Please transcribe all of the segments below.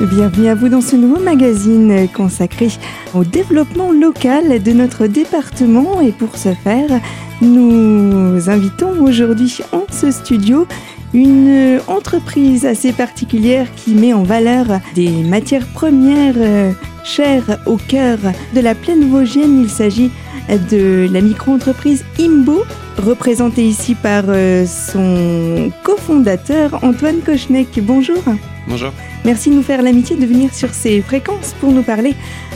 Bienvenue à vous dans ce nouveau magazine consacré au développement local de notre département et pour ce faire, nous invitons aujourd'hui en ce studio une entreprise assez particulière qui met en valeur des matières premières euh, chères au cœur de la plaine vosgienne. Il s'agit de la micro-entreprise Imbo, représentée ici par euh, son cofondateur Antoine Kochnek. Bonjour. Bonjour. Merci de nous faire l'amitié de venir sur ces fréquences pour nous parler,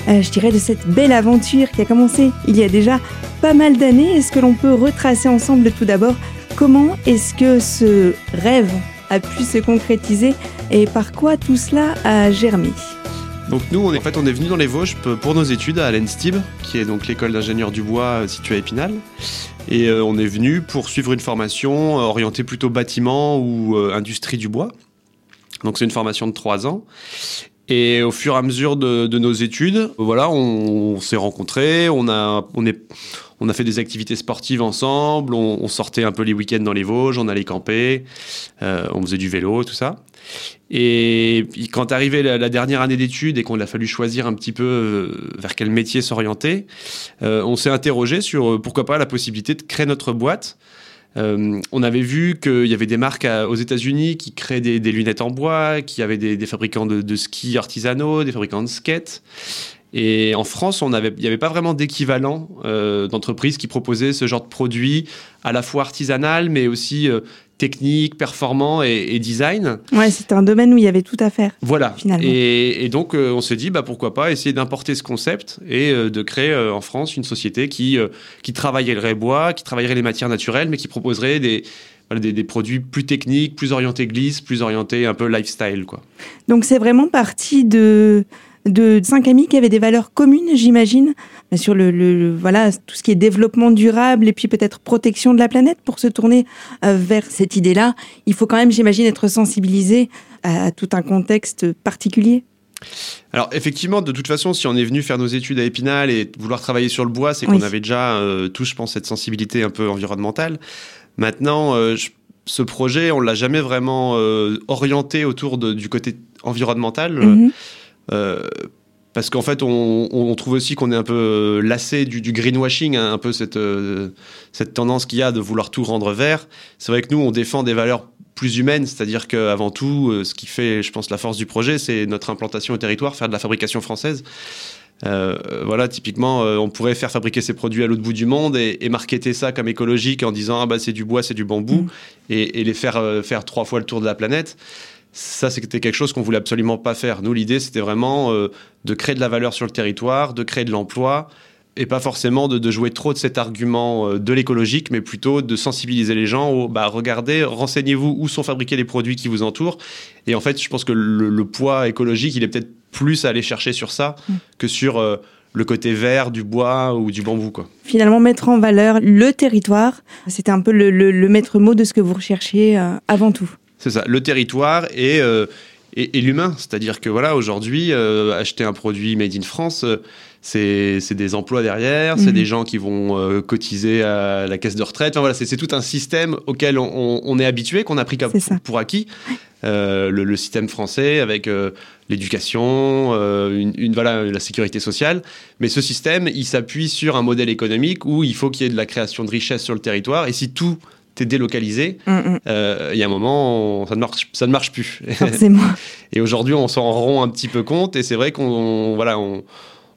euh, je dirais, de cette belle aventure qui a commencé il y a déjà pas mal d'années. Est-ce que l'on peut retracer ensemble tout d'abord comment est-ce que ce rêve a pu se concrétiser et par quoi tout cela a germé donc nous, en fait, on est venu dans les Vosges pour nos études à l'ENSTIB, qui est donc l'école d'ingénieurs du bois euh, située à Épinal. Et euh, on est venu pour suivre une formation orientée plutôt bâtiment ou industrie du bois. Donc c'est une formation de trois ans. Et au fur et à mesure de, nos études, voilà, on, s'est rencontrés, on a, on, fait des activités sportives ensemble, on, sortait un peu les week-ends dans les Vosges, on allait camper, euh, on faisait du vélo, tout ça. Et quand arrivait la, la dernière année d'études et qu'on a fallu choisir un petit peu euh, vers quel métier s'orienter, euh, on s'est interrogé sur pourquoi pas la possibilité de créer notre boîte. Euh, on avait vu qu'il y avait des marques aux États-Unis qui créaient des, lunettes en bois, qui avaient des, fabricants de, de, skis artisanaux, des fabricants de skates. Et en France, il n'y avait pas vraiment d'équivalent euh, d'entreprise qui proposait ce genre de produit à la fois artisanal, mais aussi euh, technique, performant et, design. Ouais, c'était un domaine où il y avait tout à faire. Voilà. Finalement. Et, donc, euh, on s'est dit, bah, pourquoi pas essayer d'importer ce concept et de créer en France une société qui, qui travaillerait le bois, qui travaillerait les matières naturelles, mais qui proposerait des, des, des, produits plus techniques, plus orientés glisse, plus orientés un peu lifestyle. Quoi. Donc, c'est vraiment parti de de cinq amis qui avaient des valeurs communes, j'imagine, sur le, voilà tout ce qui est développement durable et puis peut-être protection de la planète pour se tourner euh, vers cette idée-là. Il faut quand même, j'imagine, être sensibilisé à, tout un contexte particulier. Alors effectivement, de toute façon, si on est venu faire nos études à Épinal et vouloir travailler sur le bois, c'est qu'on avait déjà euh, tous, je pense, cette sensibilité un peu environnementale. Maintenant, euh, ce projet, on l'a jamais vraiment orienté autour du côté environnemental. Mhm. Euh, parce qu'en fait, on, trouve aussi qu'on est un peu euh, lassé du, greenwashing, hein, un peu cette, euh, cette tendance qu'il y a de vouloir tout rendre vert. C'est vrai que nous, on défend des valeurs plus humaines, c'est-à-dire qu'avant tout, ce qui fait, je pense, la force du projet, c'est notre implantation au territoire, faire de la fabrication française. voilà, typiquement, on pourrait faire fabriquer ces produits à l'autre bout du monde et, et marketer ça comme écologique en disant ah bah c'est du bois, c'est du bambou, mmh. et, et, les faire faire trois fois le tour de la planète ça, c'était quelque chose qu'on voulait absolument pas faire. Nous, l'idée, c'était vraiment euh, de créer de la valeur sur le territoire, de créer de l'emploi, et pas forcément de, jouer trop de cet argument euh, de l'écologique, mais plutôt de sensibiliser les gens au bah, regardez, renseignez-vous où sont fabriqués les produits qui vous entourent. Et en fait, je pense que le, poids écologique, il est peut-être plus à aller chercher sur ça mm. que sur euh, le côté vert du bois ou du bambou. Quoi. Finalement, mettre en valeur le territoire, c'était un peu le, maître mot de ce que vous recherchiez avant tout. C'est ça, le territoire et, euh, et, l'humain. C'est-à-dire que voilà, aujourd'hui, euh, acheter un produit made in France, euh, c'est des emplois derrière, c'est mhm. des gens qui vont cotiser à la caisse de retraite. Enfin, voilà, c'est tout un système auquel on, est habitué, qu'on a pris comme pour, acquis. le, système français avec l'éducation, une, voilà, la sécurité sociale. Mais ce système, il s'appuie sur un modèle économique où il faut qu'il y ait de la création de richesse sur le territoire. Et si tout t'es délocalisé, mm, mm. Euh, il y a un moment, ça, ne marche, ça ne marche plus. et aujourd'hui, on s'en rend un petit peu compte, et c'est vrai qu'on voilà, on,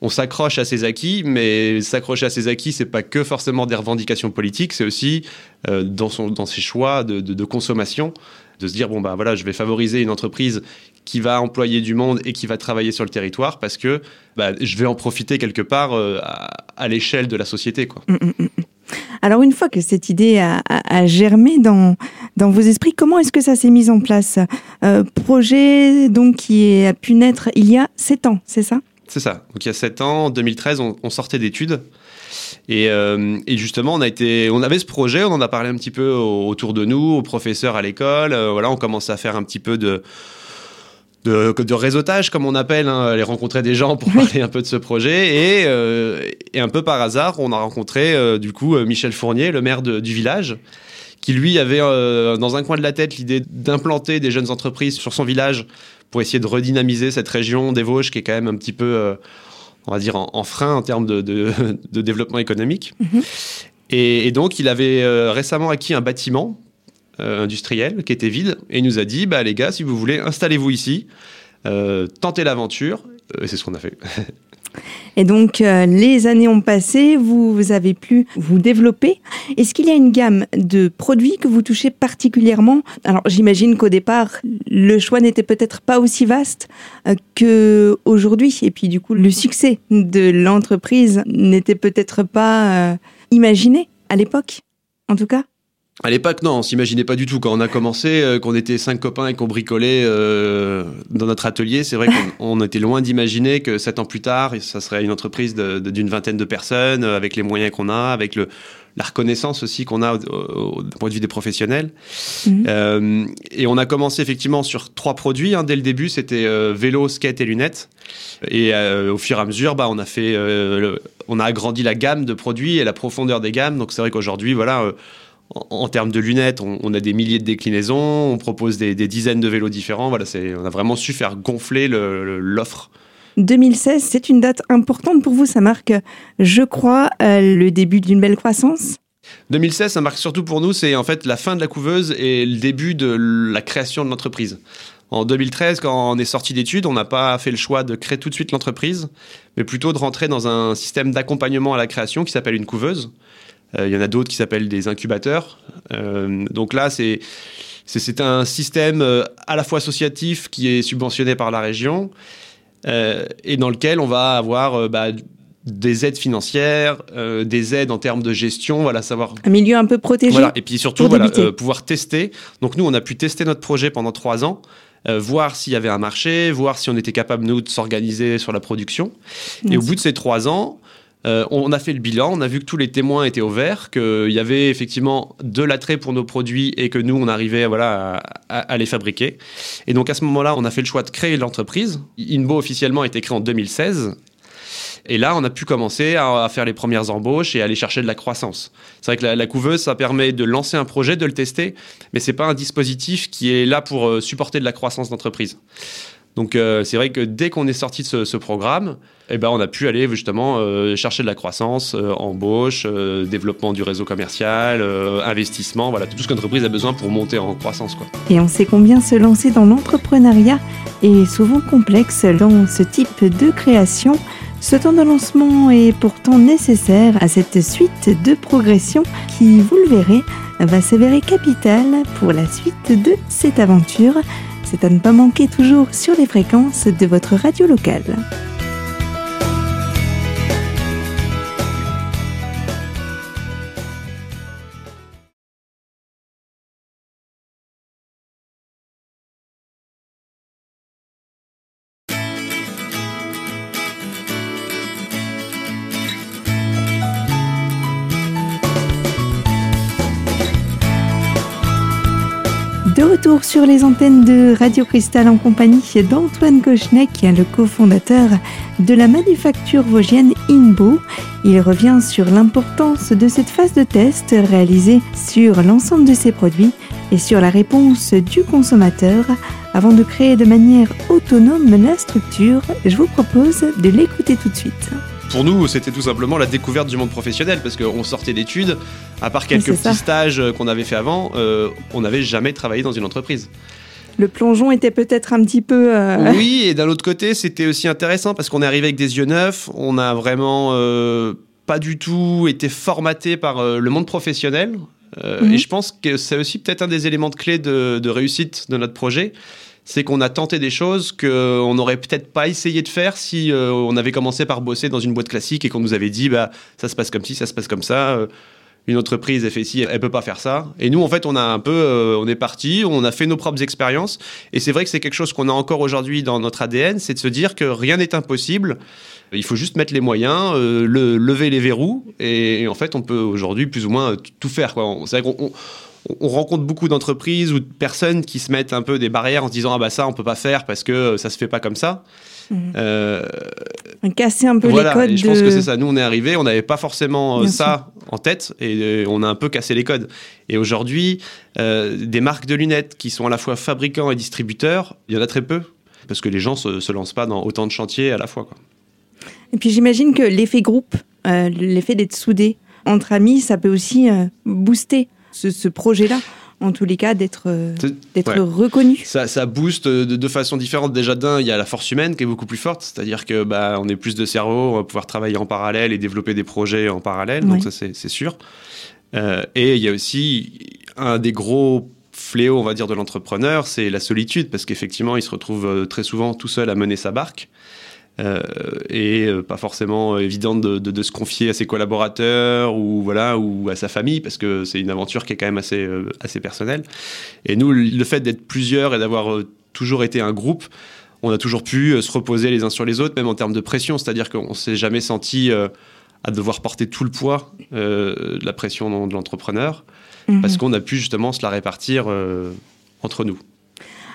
on s'accroche à ses acquis, mais s'accrocher à ses acquis, c'est pas que forcément des revendications politiques, c'est aussi euh, dans, son, dans ses choix de, de, consommation, de se dire bon bah voilà, je vais favoriser une entreprise qui va employer du monde et qui va travailler sur le territoire parce que bah, je vais en profiter quelque part euh, à, l'échelle de la société quoi. Mm, alors une fois que cette idée a, germé dans, dans vos esprits, comment est-ce que ça s'est mis en place? Euh, Projet donc qui a pu naître il y a sept ans, c'est ça? C'est ça. Donc il y a sept ans, en 2013, on, sortait d'études. Euh, et, justement, on, a été, on avait ce projet, on en a parlé un petit peu autour de nous, aux professeurs à l'école. Euh, voilà, on commence à faire un petit peu de, de, réseautage, comme on appelle, hein, aller rencontrer des gens pour parler un peu de ce projet. Euh, et, un peu par hasard, on a rencontré euh, du coup euh, Michel Fournier, le maire du village, qui lui avait dans un coin de la tête l'idée d'implanter des jeunes entreprises sur son village pour essayer de redynamiser cette région des Vosges qui est quand même un petit peu, on va dire, en, frein en termes de, de, développement économique. Mhm. Et, donc, il avait récemment acquis un bâtiment industriel qui était vide et nous a dit, bah, les gars, si vous voulez, installez-vous ici, tentez l'aventure. Et c'est ce qu'on a fait. Et donc, euh, les années ont passé, vous, avez pu vous développer. Est-ce qu'il y a une gamme de produits que vous touchez particulièrement? Alors, j'imagine qu'au départ, le choix n'était peut-être pas aussi vaste euh, qu'aujourd'hui. Et puis, du coup, le succès de l'entreprise n'était peut-être pas euh, imaginé à l'époque, en tout cas à l'époque, non, on s'imaginait pas du tout. Quand on a commencé, euh, qu'on était cinq copains et qu'on bricolait euh, dans notre atelier, c'est vrai qu'on était loin d'imaginer que sept ans plus tard, ça serait une entreprise d'une vingtaine de personnes, euh, avec les moyens qu'on a, avec le, la reconnaissance aussi qu'on a au, point de vue des professionnels. Mhm. et on a commencé effectivement sur trois produits. Hein. Dès le début, c'était vélo, skate et lunettes. Et au fur et à mesure, bah, on a fait, on a agrandi la gamme de produits et la profondeur des gammes. Donc c'est vrai qu'aujourd'hui, voilà en, termes de lunettes, on, a des milliers de déclinaisons, on propose des, dizaines de vélos différents. Voilà, on a vraiment su faire gonfler l'offre. 2016, c'est une date importante pour vous. Ça marque, je crois, euh, le début d'une belle croissance 2016, ça marque surtout pour nous, c'est en fait la fin de la couveuse et le début de la création de l'entreprise. En 2013, quand on est sorti d'études, on n'a pas fait le choix de créer tout de suite l'entreprise, mais plutôt de rentrer dans un système d'accompagnement à la création qui s'appelle une couveuse. Euh, il y en a d'autres qui s'appellent des incubateurs. Euh, donc là, c'est c'est un système euh, à la fois associatif qui est subventionné par la région et dans lequel on va avoir bah, des aides financières, des aides en termes de gestion, voilà, savoir. Un milieu un peu protégé. Voilà, et puis surtout, voilà, pouvoir tester. Donc nous, on a pu tester notre projet pendant trois ans. voir s'il y avait un marché, voir si on était capable, nous, de s'organiser sur la production. Et au bout de ces trois ans, euh, on a fait le bilan, on a vu que tous les témoins étaient au vert, qu'il y avait effectivement de l'attrait pour nos produits et que nous, on arrivait voilà, à, les fabriquer. Et donc à ce moment-là, on a fait le choix de créer l'entreprise. Inbo officiellement a été créé en 2016. Et là, on a pu commencer à, faire les premières embauches et aller chercher de la croissance. C'est vrai que la, couveuse, ça permet de lancer un projet, de le tester, mais c'est pas un dispositif qui est là pour euh, supporter de la croissance d'entreprise. Donc euh, c'est vrai que dès qu'on est sorti de ce, programme, eh ben, on a pu aller justement euh, chercher de la croissance, euh, embauche, développement du réseau commercial, investissement, voilà, tout ce qu'une entreprise a besoin pour monter en croissance. Quoi. Et on sait combien se lancer dans l'entrepreneuriat est souvent complexe dans ce type de création. Ce temps de lancement est pourtant nécessaire à cette suite de progression qui, vous le verrez, va s'avérer capitale pour la suite de cette aventure c'est à ne pas manquer toujours sur les fréquences de votre radio locale. Sur les antennes de Radio Cristal en compagnie d'Antoine Kochnek, le cofondateur de la manufacture vosgienne Inbo. Il revient sur l'importance de cette phase de test réalisée sur l'ensemble de ses produits et sur la réponse du consommateur avant de créer de manière autonome la structure. Je vous propose de l'écouter tout de suite pour nous, c'était tout simplement la découverte du monde professionnel parce qu'on sortait d'études, à part quelques petits stages euh, qu'on avait fait avant, euh, on n'avait jamais travaillé dans une entreprise. Le plongeon était peut-être un petit peu. Euh, oui, et d'un autre côté, c'était aussi intéressant parce qu'on est arrivé avec des yeux neufs, on a vraiment pas du tout été formaté par le monde professionnel. Mhm. Et je pense que c'est aussi peut-être un des éléments de clé de, de réussite de notre projet c'est qu'on a tenté des choses qu'on n'aurait peut-être pas essayé de faire si euh, on avait commencé par bosser dans une boîte classique et qu'on nous avait dit bah ça se passe comme ci, ça se passe comme ça. Euh, une entreprise fait ci, elle peut pas faire ça. Et nous en fait on a un peu, euh, on est parti, on a fait nos propres expériences et c'est vrai que c'est quelque chose qu'on a encore aujourd'hui dans notre ADN, c'est de se dire que rien n'est impossible. Il faut juste mettre les moyens, le, lever les verrous et, en fait on peut aujourd'hui plus ou moins tout faire. On rencontre beaucoup d'entreprises ou de personnes qui se mettent un peu des barrières en se disant ah bah ça on peut pas faire parce que ça se fait pas comme ça. Mhm. Euh, casser un peu les codes. je pense que c'est ça. Nous, on est arrivé, on n'avait pas forcément euh, ça en tête et euh, on a un peu cassé les codes. Et aujourd'hui, des marques de lunettes qui sont à la fois fabricants et distributeurs, il y en a très peu. parce que les gens se, se lancent pas dans autant de chantiers à la fois. Quoi. Et puis j'imagine que l'effet groupe, euh, l'effet d'être soudé entre amis, ça peut aussi booster ce, projet-là en tous les cas, d'être euh, reconnu. Ça, ça booste de deux façons différentes. Déjà, d'un, il y a la force humaine qui est beaucoup plus forte, c'est-à-dire que bah, on est plus de cerveau, on va pouvoir travailler en parallèle et développer des projets en parallèle, donc ça c'est sûr. et il y a aussi un des gros fléaux, on va dire, de l'entrepreneur, c'est la solitude, parce qu'effectivement, il se retrouve très souvent tout seul à mener sa barque. Euh, et euh, pas forcément évident de, de, se confier à ses collaborateurs ou voilà ou à sa famille parce que c'est une aventure qui est quand même assez euh, assez personnelle. Et nous, le fait d'être plusieurs et d'avoir toujours été un groupe, on a toujours pu se reposer les uns sur les autres, même en termes de pression. C'est-à-dire qu'on s'est jamais senti à devoir porter tout le poids de la pression de l'entrepreneur, mhm. parce qu'on a pu justement se la répartir entre nous.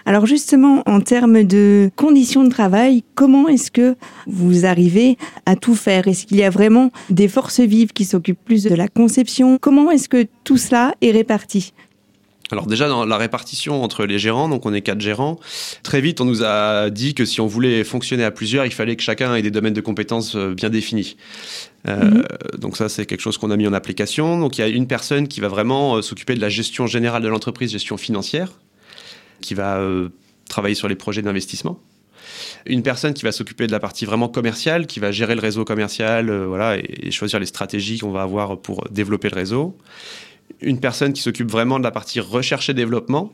Alors justement, en termes de conditions de travail, comment est-ce que vous arrivez à tout faire? Est-ce qu'il y a vraiment des forces vives qui s'occupent plus de la conception? Comment est-ce que tout cela est réparti? Alors déjà dans la répartition entre les gérants, donc on est quatre gérants, très vite on nous a dit que si on voulait fonctionner à plusieurs, il fallait que chacun ait des domaines de compétences euh, bien définis. Euh, mhm. Donc ça c'est quelque chose qu'on a mis en application. Donc il y a une personne qui va vraiment euh, s'occuper de la gestion générale de l'entreprise, gestion financière qui va euh, travailler sur les projets d'investissement. Une personne qui va s'occuper de la partie vraiment commerciale, qui va gérer le réseau commercial, euh, voilà, et, choisir les stratégies qu'on va avoir pour développer le réseau. Une personne qui s'occupe vraiment de la partie recherche et développement,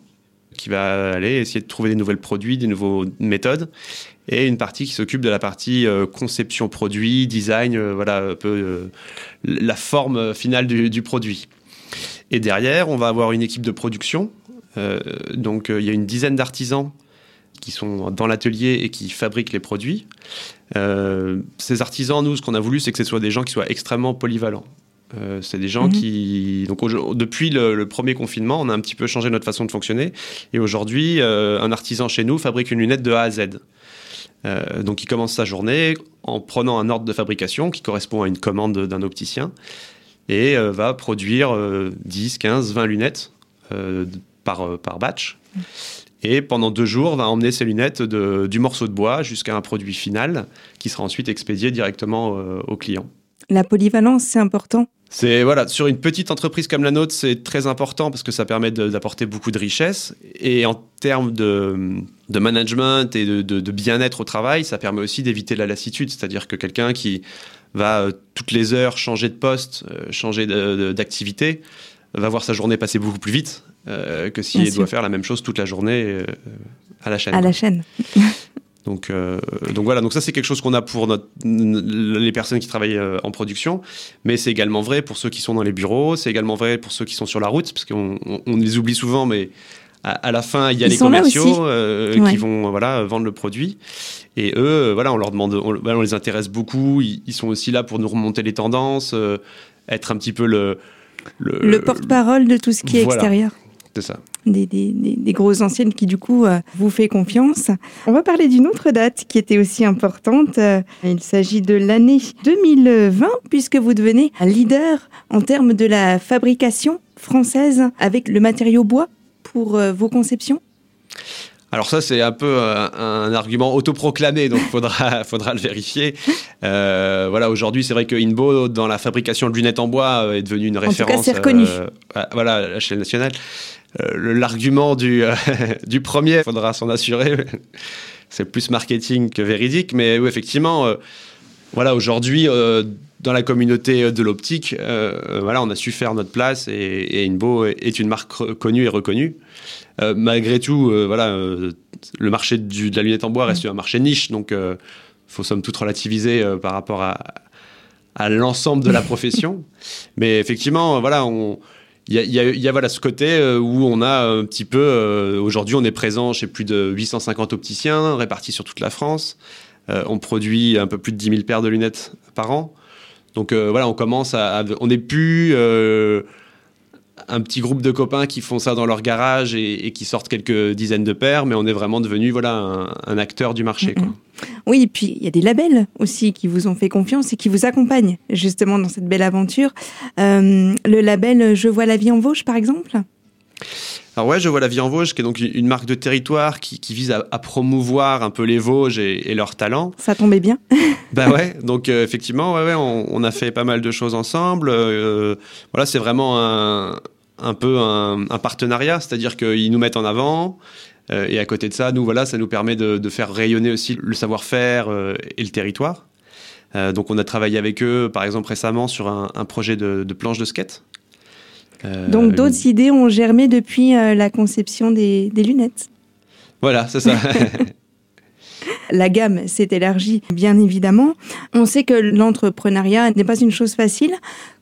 qui va aller essayer de trouver des nouvelles produits, des nouvelles méthodes, et une partie qui s'occupe de la partie euh, conception produit, design, voilà un peu la forme finale du, du, produit. Et derrière, on va avoir une équipe de production donc euh, il y a une dizaine d'artisans qui sont dans l'atelier et qui fabriquent les produits. Euh, ces artisans, nous, ce qu'on a voulu, c'est que ce soit des gens qui soient extrêmement polyvalents. c'est des gens mhm. qui. Donc, depuis le, premier confinement, on a un petit peu changé notre façon de fonctionner. Et aujourd'hui, un artisan chez nous fabrique une lunette de A à Z. donc, il commence sa journée en prenant un ordre de fabrication qui correspond à une commande d'un opticien et va produire 10, 15, 20 lunettes euh, par, batch. Et pendant deux jours, va emmener ses lunettes du morceau de bois jusqu'à un produit final qui sera ensuite expédié directement euh, au client. La polyvalence, c'est important? C'est voilà, sur une petite entreprise comme la nôtre, c'est très important parce que ça permet d'apporter beaucoup de richesse. Et en termes de, management et de, bien-être au travail, ça permet aussi d'éviter la lassitude. C'est-à-dire que quelqu'un qui va euh, toutes les heures changer de poste, changer d'activité, va voir sa journée passer beaucoup plus vite euh, que s'il doit faire la même chose toute la journée euh, à la chaîne. À la chaîne. donc, euh, donc voilà, donc ça c'est quelque chose qu'on a pour notre, les personnes qui travaillent en production, mais c'est également vrai pour ceux qui sont dans les bureaux, c'est également vrai pour ceux qui sont sur la route, parce qu'on on, les oublie souvent, mais à, la fin, il y a les commerciaux qui vont voilà, vendre le produit. Et eux, voilà, on leur demande, on, les intéresse beaucoup. Ils, ils, sont aussi là pour nous remonter les tendances, être un petit peu le, le, porte-parole de tout ce qui est extérieur. C'est ça. Des, des, des, grosses anciennes qui du coup euh, vous fait confiance. On va parler d'une autre date qui était aussi importante. Euh, il s'agit de l'année 2020 puisque vous devenez un leader en termes de la fabrication française avec le matériau bois pour euh, vos conceptions. Alors ça, c'est un peu euh, un, argument autoproclamé, donc faudra faudra le vérifier. Euh, voilà, aujourd'hui, c'est vrai que Inbo, dans la fabrication de lunettes en bois, euh, est devenu une référence. En tout cas, c'est reconnu. voilà, à l'échelle nationale. L'argument du du premier, faudra s'en assurer. c'est plus marketing que véridique, mais oui, effectivement, voilà, aujourd'hui, dans la communauté de l'optique, voilà, on a su faire notre place et, et Inbo est une marque connue et reconnue. Euh, malgré tout, euh, voilà, euh, le marché de la lunette en bois reste un marché niche, donc il faut somme toute relativiser par rapport à, à l'ensemble de la profession. Mais effectivement, voilà, on, il y a, y a, voilà ce côté où on a un petit peu. Aujourd'hui, on est présent chez plus de 850 opticiens répartis sur toute la France. on produit un peu plus de 10 000 paires de lunettes par an. Donc voilà, on commence à, on n'est plus un petit groupe de copains qui font ça dans leur garage et, qui sortent quelques dizaines de paires, mais on est vraiment devenu voilà un, acteur du marché. Oui, et puis il y a des labels aussi qui vous ont fait confiance et qui vous accompagnent justement dans cette belle aventure. Euh, le label Je vois la vie en Vosges, par exemple? Alors ouais, je vois la vie en Vosges, qui est donc une marque de territoire qui, vise à, promouvoir un peu les Vosges et, leurs talents. Ça tombait bien. bah ouais, donc euh, effectivement, ouais, ouais, on, a fait pas mal de choses ensemble. Euh, voilà, c'est vraiment un, un peu un, partenariat, c'est-à-dire qu'ils nous mettent en avant. Euh, et à côté de ça, nous, voilà, ça nous permet de, faire rayonner aussi le savoir-faire et le territoire. donc on a travaillé avec eux, par exemple récemment, sur un, projet de, de planche de skate. Euh, Donc d'autres idées ont germé depuis euh, la conception des, lunettes. Voilà, c'est ça. la gamme s'est élargie, bien évidemment. On sait que l'entrepreneuriat n'est pas une chose facile.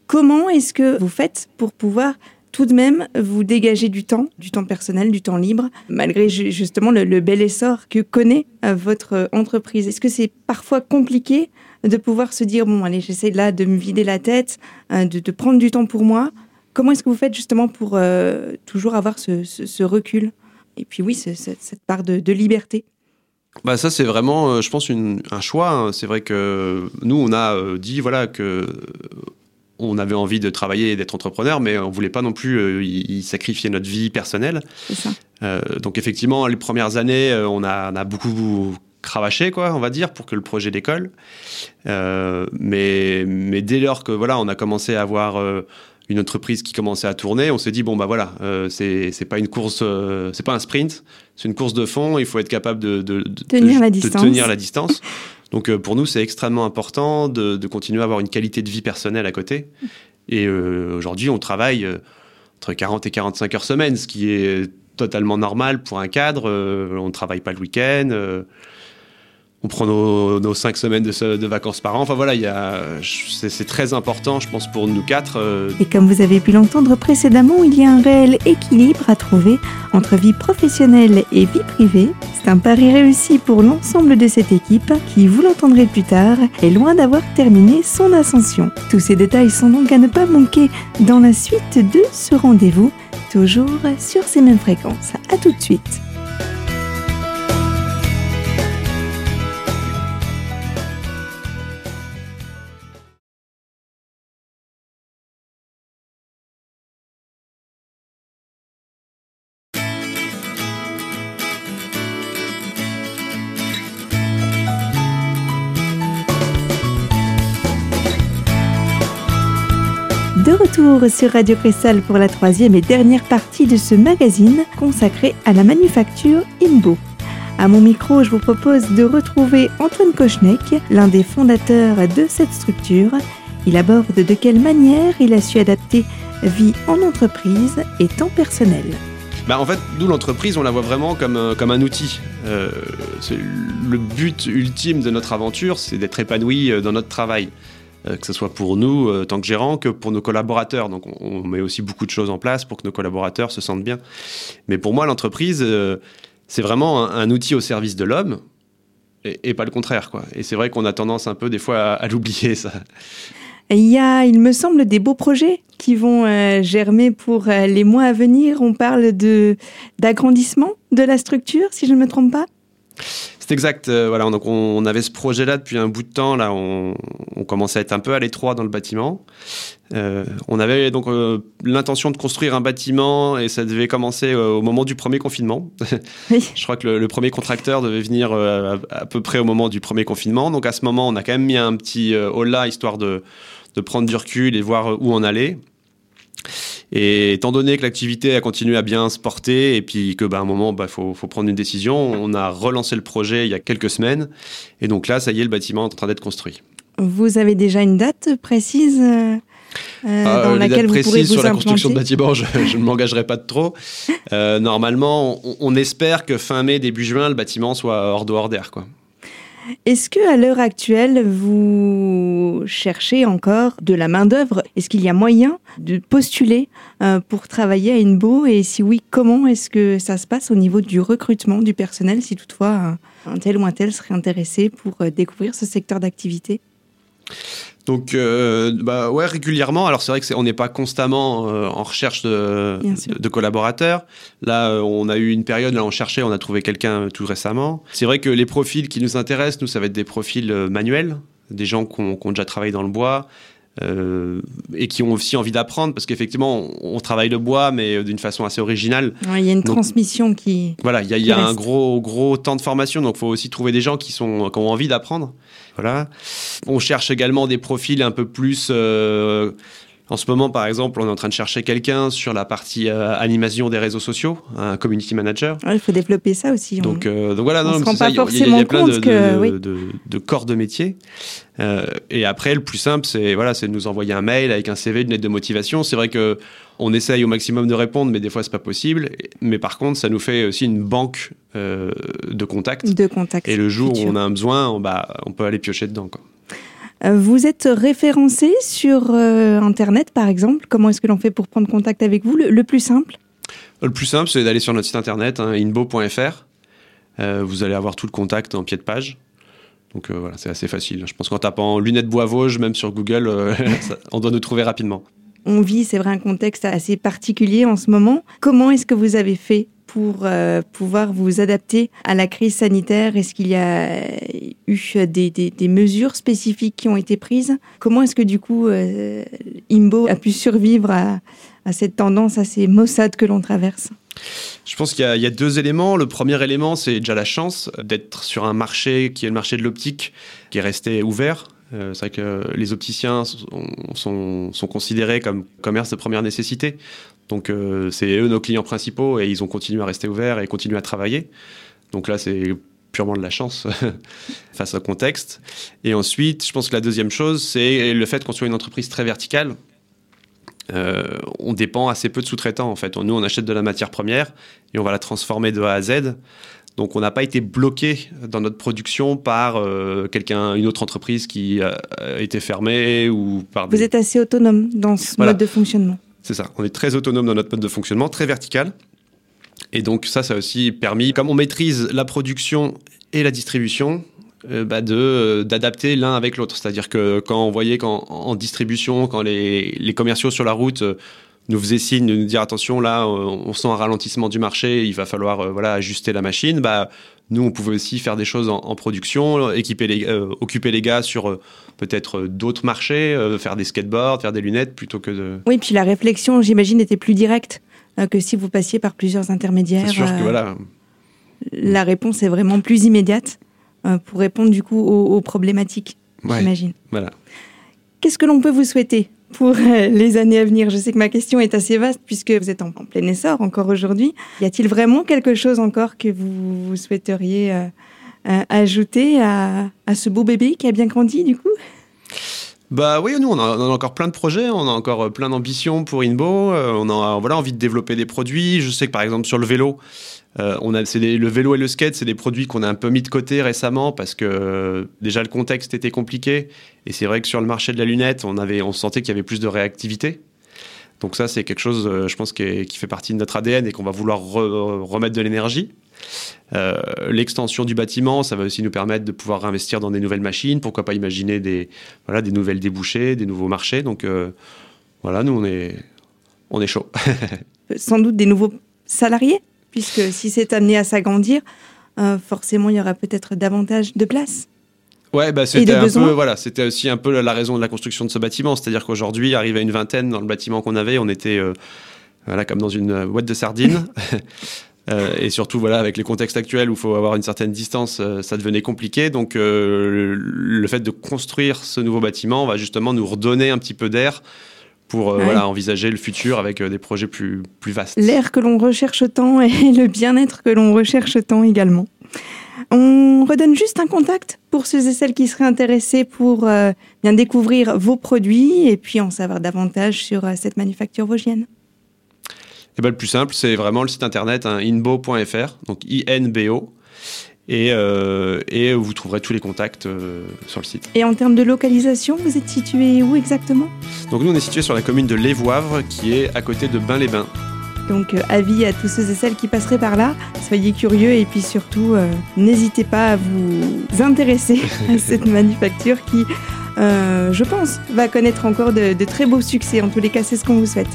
Comment est-ce que vous faites pour pouvoir tout de même vous dégager du temps, du temps personnel, du temps libre, malgré justement le, bel essor que connaît euh, votre entreprise? Est-ce que c'est parfois compliqué de pouvoir se dire, bon, allez, j'essaie là de me vider la tête, de prendre du temps pour moi Comment est-ce que vous faites justement pour euh, toujours avoir ce, recul? Et puis oui, cette part de, liberté bah ça c'est vraiment, euh, je pense, un choix. Hein. C'est vrai que nous on a euh, dit voilà que on avait envie de travailler et d'être entrepreneur, mais on voulait pas non plus y, sacrifier notre vie personnelle. Ça. donc effectivement, les premières années, on a, on a, beaucoup cravaché, quoi, on va dire, pour que le projet décolle. mais, mais dès lors que voilà, on a commencé à avoir une entreprise qui commençait à tourner, on s'est dit bon bah voilà, euh, c'est c'est pas une course, euh, c'est pas un sprint, c'est une course de fond. Il faut être capable de, de, tenir, la distance. tenir la distance. Donc euh, pour nous, c'est extrêmement important de, de, continuer à avoir une qualité de vie personnelle à côté. Et aujourd'hui, on travaille entre 40 et 45 heures semaine, ce qui est totalement normal pour un cadre. on ne travaille pas le week-end on prend nos, cinq semaines de, vacances par an. Enfin voilà, c'est très important, je pense, pour nous quatre. Euh. Et comme vous avez pu l'entendre précédemment, il y a un réel équilibre à trouver entre vie professionnelle et vie privée. C'est un pari réussi pour l'ensemble de cette équipe qui, vous l'entendrez plus tard, est loin d'avoir terminé son ascension. Tous ces détails sont donc à ne pas manquer dans la suite de ce rendez-vous, toujours sur ces mêmes fréquences. A tout de suite. Sur Radio Cristal pour la troisième et dernière partie de ce magazine consacré à la manufacture INBO. À mon micro, je vous propose de retrouver Antoine Kochnek, l'un des fondateurs de cette structure. Il aborde de quelle manière il a su adapter vie en entreprise et temps personnel. Bah en fait, nous, l'entreprise, on la voit vraiment comme, euh, comme un outil. Euh, le but ultime de notre aventure, c'est d'être épanoui euh, dans notre travail. Euh, que ce soit pour nous, euh, tant que gérants, que pour nos collaborateurs. Donc on, met aussi beaucoup de choses en place pour que nos collaborateurs se sentent bien. Mais pour moi, l'entreprise, euh, c'est vraiment un, outil au service de l'homme et, pas le contraire. Quoi. Et c'est vrai qu'on a tendance un peu des fois à, l'oublier, ça. Il y a, il me semble, des beaux projets qui vont germer pour les mois à venir. On parle de d'agrandissement de la structure, si je ne me trompe pas. C'est exact. Euh, voilà, donc on, avait ce projet-là depuis un bout de temps. Là, on, commençait à être un peu à l'étroit dans le bâtiment. Euh, on avait donc euh, l'intention de construire un bâtiment et ça devait commencer au moment du premier confinement. Je crois que le, premier contracteur devait venir à, peu près au moment du premier confinement. Donc à ce moment, on a quand même mis un petit hall là histoire de, de prendre du recul et voir où on allait. Et étant donné que l'activité a continué à bien se porter et puis que bah, un moment, il bah, faut, faut, prendre une décision, on a relancé le projet il y a quelques semaines. Et donc là, ça y est, le bâtiment est en train d'être construit. Vous avez déjà une date précise euh, euh ah, dans laquelle vous pourrez vous sur la construction de bâtiment, je, ne m'engagerai pas de trop. Euh, normalement, on, on, espère que fin mai, début juin, le bâtiment soit hors de hors d'air. Quoi. Est-ce que à l'heure actuelle, vous cherchez encore de la main-d'œuvre? Est-ce qu'il y a moyen de postuler euh, pour travailler à INBO? Et si oui, comment est-ce que ça se passe au niveau du recrutement du personnel, si toutefois un tel ou un tel serait intéressé pour euh, découvrir ce secteur d'activité? Donc, euh, bah ouais, régulièrement. Alors c'est vrai que on n'est pas constamment euh, en recherche de, de, collaborateurs. Là, euh, on a eu une période là, on cherchait, on a trouvé quelqu'un tout récemment. C'est vrai que les profils qui nous intéressent, nous, ça va être des profils manuels, des gens qui ont, déjà travaillé dans le bois, euh, et qui ont aussi envie d'apprendre parce qu'effectivement on, travaille le bois mais d'une façon assez originale. Il y a une transmission qui voilà il y a, un gros gros temps de formation donc il faut aussi trouver des gens qui sont qui ont envie d'apprendre. Voilà. On cherche également des profils un peu plus euh, en ce moment, par exemple, on est en train de chercher quelqu'un sur la partie euh, animation des réseaux sociaux, un community manager. il faut développer ça aussi. Donc, euh, donc voilà, ça, il y, a, plein de, que, de, corps de métier. Euh, et après, le plus simple, c'est voilà, c'est de nous envoyer un mail avec un CV, une lettre de motivation. C'est vrai que on essaye au maximum de répondre, mais des fois c'est pas possible. Mais par contre, ça nous fait aussi une banque de contacts. De contacts. Et le jour où on a un besoin, on, bah, on peut aller piocher dedans. Quoi. Euh, vous êtes référencé sur euh, Internet, par exemple. Comment est-ce que l'on fait pour prendre contact avec vous le, plus simple? Le plus simple, c'est d'aller sur notre site internet, hein, inbo.fr. Euh, vous allez avoir tout le contact en pied de page. Donc voilà, c'est assez facile. Je pense qu'en tapant lunettes bois Vosges, même sur Google, on doit nous trouver rapidement. On vit, c'est vrai, un contexte assez particulier en ce moment. Comment est-ce que vous avez fait? Pour euh, pouvoir vous adapter à la crise sanitaire? Est-ce qu'il y a eu des, mesures spécifiques qui ont été prises? Comment est-ce que du coup euh, Imbo a pu survivre à, cette tendance assez maussade que l'on traverse? Je pense qu'il y, a deux éléments. Le premier élément, c'est déjà la chance d'être sur un marché qui est le marché de l'optique, qui est resté ouvert. Euh, c'est vrai que les opticiens sont, considérés comme commerce de première nécessité. Donc euh, c'est eux nos clients principaux et ils ont continué à rester ouverts et continué à travailler. Donc là, c'est purement de la chance face au contexte. Et ensuite, je pense que la deuxième chose, c'est le fait qu'on soit une entreprise très verticale. Euh, on dépend assez peu de sous-traitants en fait. Nous, on achète de la matière première et on va la transformer de A à Z. Donc, on n'a pas été bloqué dans notre production par euh, quelqu'un, une autre entreprise qui a été fermée ou par. Vous êtes assez autonome dans ce mode de fonctionnement. C'est ça. On est très autonome dans notre mode de fonctionnement, très vertical. Et donc ça, ça a aussi permis, comme on maîtrise la production et la distribution, euh, bah euh, d'adapter l'un avec l'autre. C'est-à-dire que quand on voyait qu'en distribution, quand les, les, commerciaux sur la route euh, nous faisaient signe de nous dire attention, là, on sent un ralentissement du marché, il va falloir voilà ajuster la machine. Bah nous, on pouvait aussi faire des choses en, production, équiper les, euh, occuper les gars sur euh, peut-être euh, d'autres marchés, faire des skateboards, faire des lunettes plutôt que de. Oui, puis la réflexion, j'imagine, était plus directe que si vous passiez par plusieurs intermédiaires. C'est sûr que voilà. La réponse est vraiment plus immédiate pour répondre du coup aux, problématiques, j'imagine. Voilà. Qu'est-ce que l'on peut vous souhaiter? Pour euh, les années à venir Je sais que ma question est assez vaste puisque vous êtes en, plein essor encore aujourd'hui. Y a-t-il vraiment quelque chose encore que vous, souhaiteriez euh, euh, ajouter à, ce beau bébé qui a bien grandi du coup? Bah oui, nous on a, encore plein de projets, on a encore plein d'ambitions pour Inbo, on a voilà envie de développer des produits. Je sais que par exemple sur le vélo, euh, on a, le vélo et le skate, c'est des produits qu'on a un peu mis de côté récemment parce que euh, déjà le contexte était compliqué et c'est vrai que sur le marché de la lunette, on avait, on sentait qu'il y avait plus de réactivité. Donc ça, c'est quelque chose, euh, je pense, qui, fait partie de notre ADN et qu'on va vouloir remettre de l'énergie. L'extension du bâtiment, ça va aussi nous permettre de pouvoir investir dans des nouvelles machines. Pourquoi pas imaginer des, voilà, des nouvelles débouchés, des nouveaux marchés. Donc voilà, nous, on est, on est chaud. Sans doute des nouveaux salariés? Puisque si c'est amené à s'agrandir, euh, forcément, il y aura peut-être davantage de place. Ouais, bah c'était un peu, voilà, c'était aussi un peu la raison de la construction de ce bâtiment, c'est-à-dire qu'aujourd'hui, arrivé à une vingtaine dans le bâtiment qu'on avait, on était euh, voilà comme dans une boîte de sardines. Euh, et surtout, voilà, avec les contextes actuels où il faut avoir une certaine distance, ça devenait compliqué. Donc, le fait de construire ce nouveau bâtiment va justement nous redonner un petit peu d'air pour euh, voilà, envisager le futur avec euh, des projets plus, plus vastes. L'air que l'on recherche tant et le bien-être que l'on recherche tant également. On redonne juste un contact pour ceux et celles qui seraient intéressés pour euh, bien découvrir vos produits et puis en savoir davantage sur cette manufacture vosgienne. Et eh ben, le plus simple, c'est vraiment le site internet hein, inbo.fr, donc I-N-B-O. Euh, et, vous trouverez tous les contacts euh, sur le site. Et en termes de localisation, vous êtes situé où exactement? Donc nous, on est situé sur la commune de Lévoivre, qui est à côté de Bain-les-Bains. Donc euh, avis à tous ceux et celles qui passeraient par là, soyez curieux et puis surtout n'hésitez pas à vous intéresser à cette manufacture qui, je pense, va connaître encore de, de très beaux succès. En tous les cas, c'est ce qu'on vous souhaite.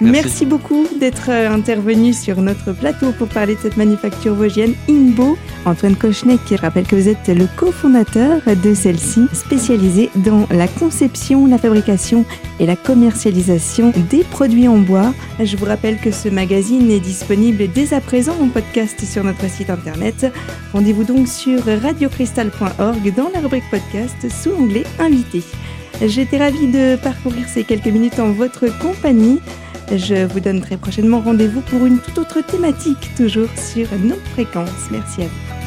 Merci, beaucoup d'être euh, intervenu sur notre plateau pour parler de cette manufacture vosgienne Inbo. Antoine Kochnek, qui rappelle que vous êtes le cofondateur de celle-ci, spécialisée dans la conception, la fabrication et la commercialisation des produits en bois. Je vous rappelle que ce magazine est disponible dès à présent en podcast sur notre site internet. Rendez-vous donc sur radiocristal.org dans la rubrique podcast sous l'onglet Invité. J'étais ravie de parcourir ces quelques minutes en votre compagnie. Je vous donne très prochainement rendez-vous pour une toute autre thématique, toujours sur nos fréquences. Merci à vous.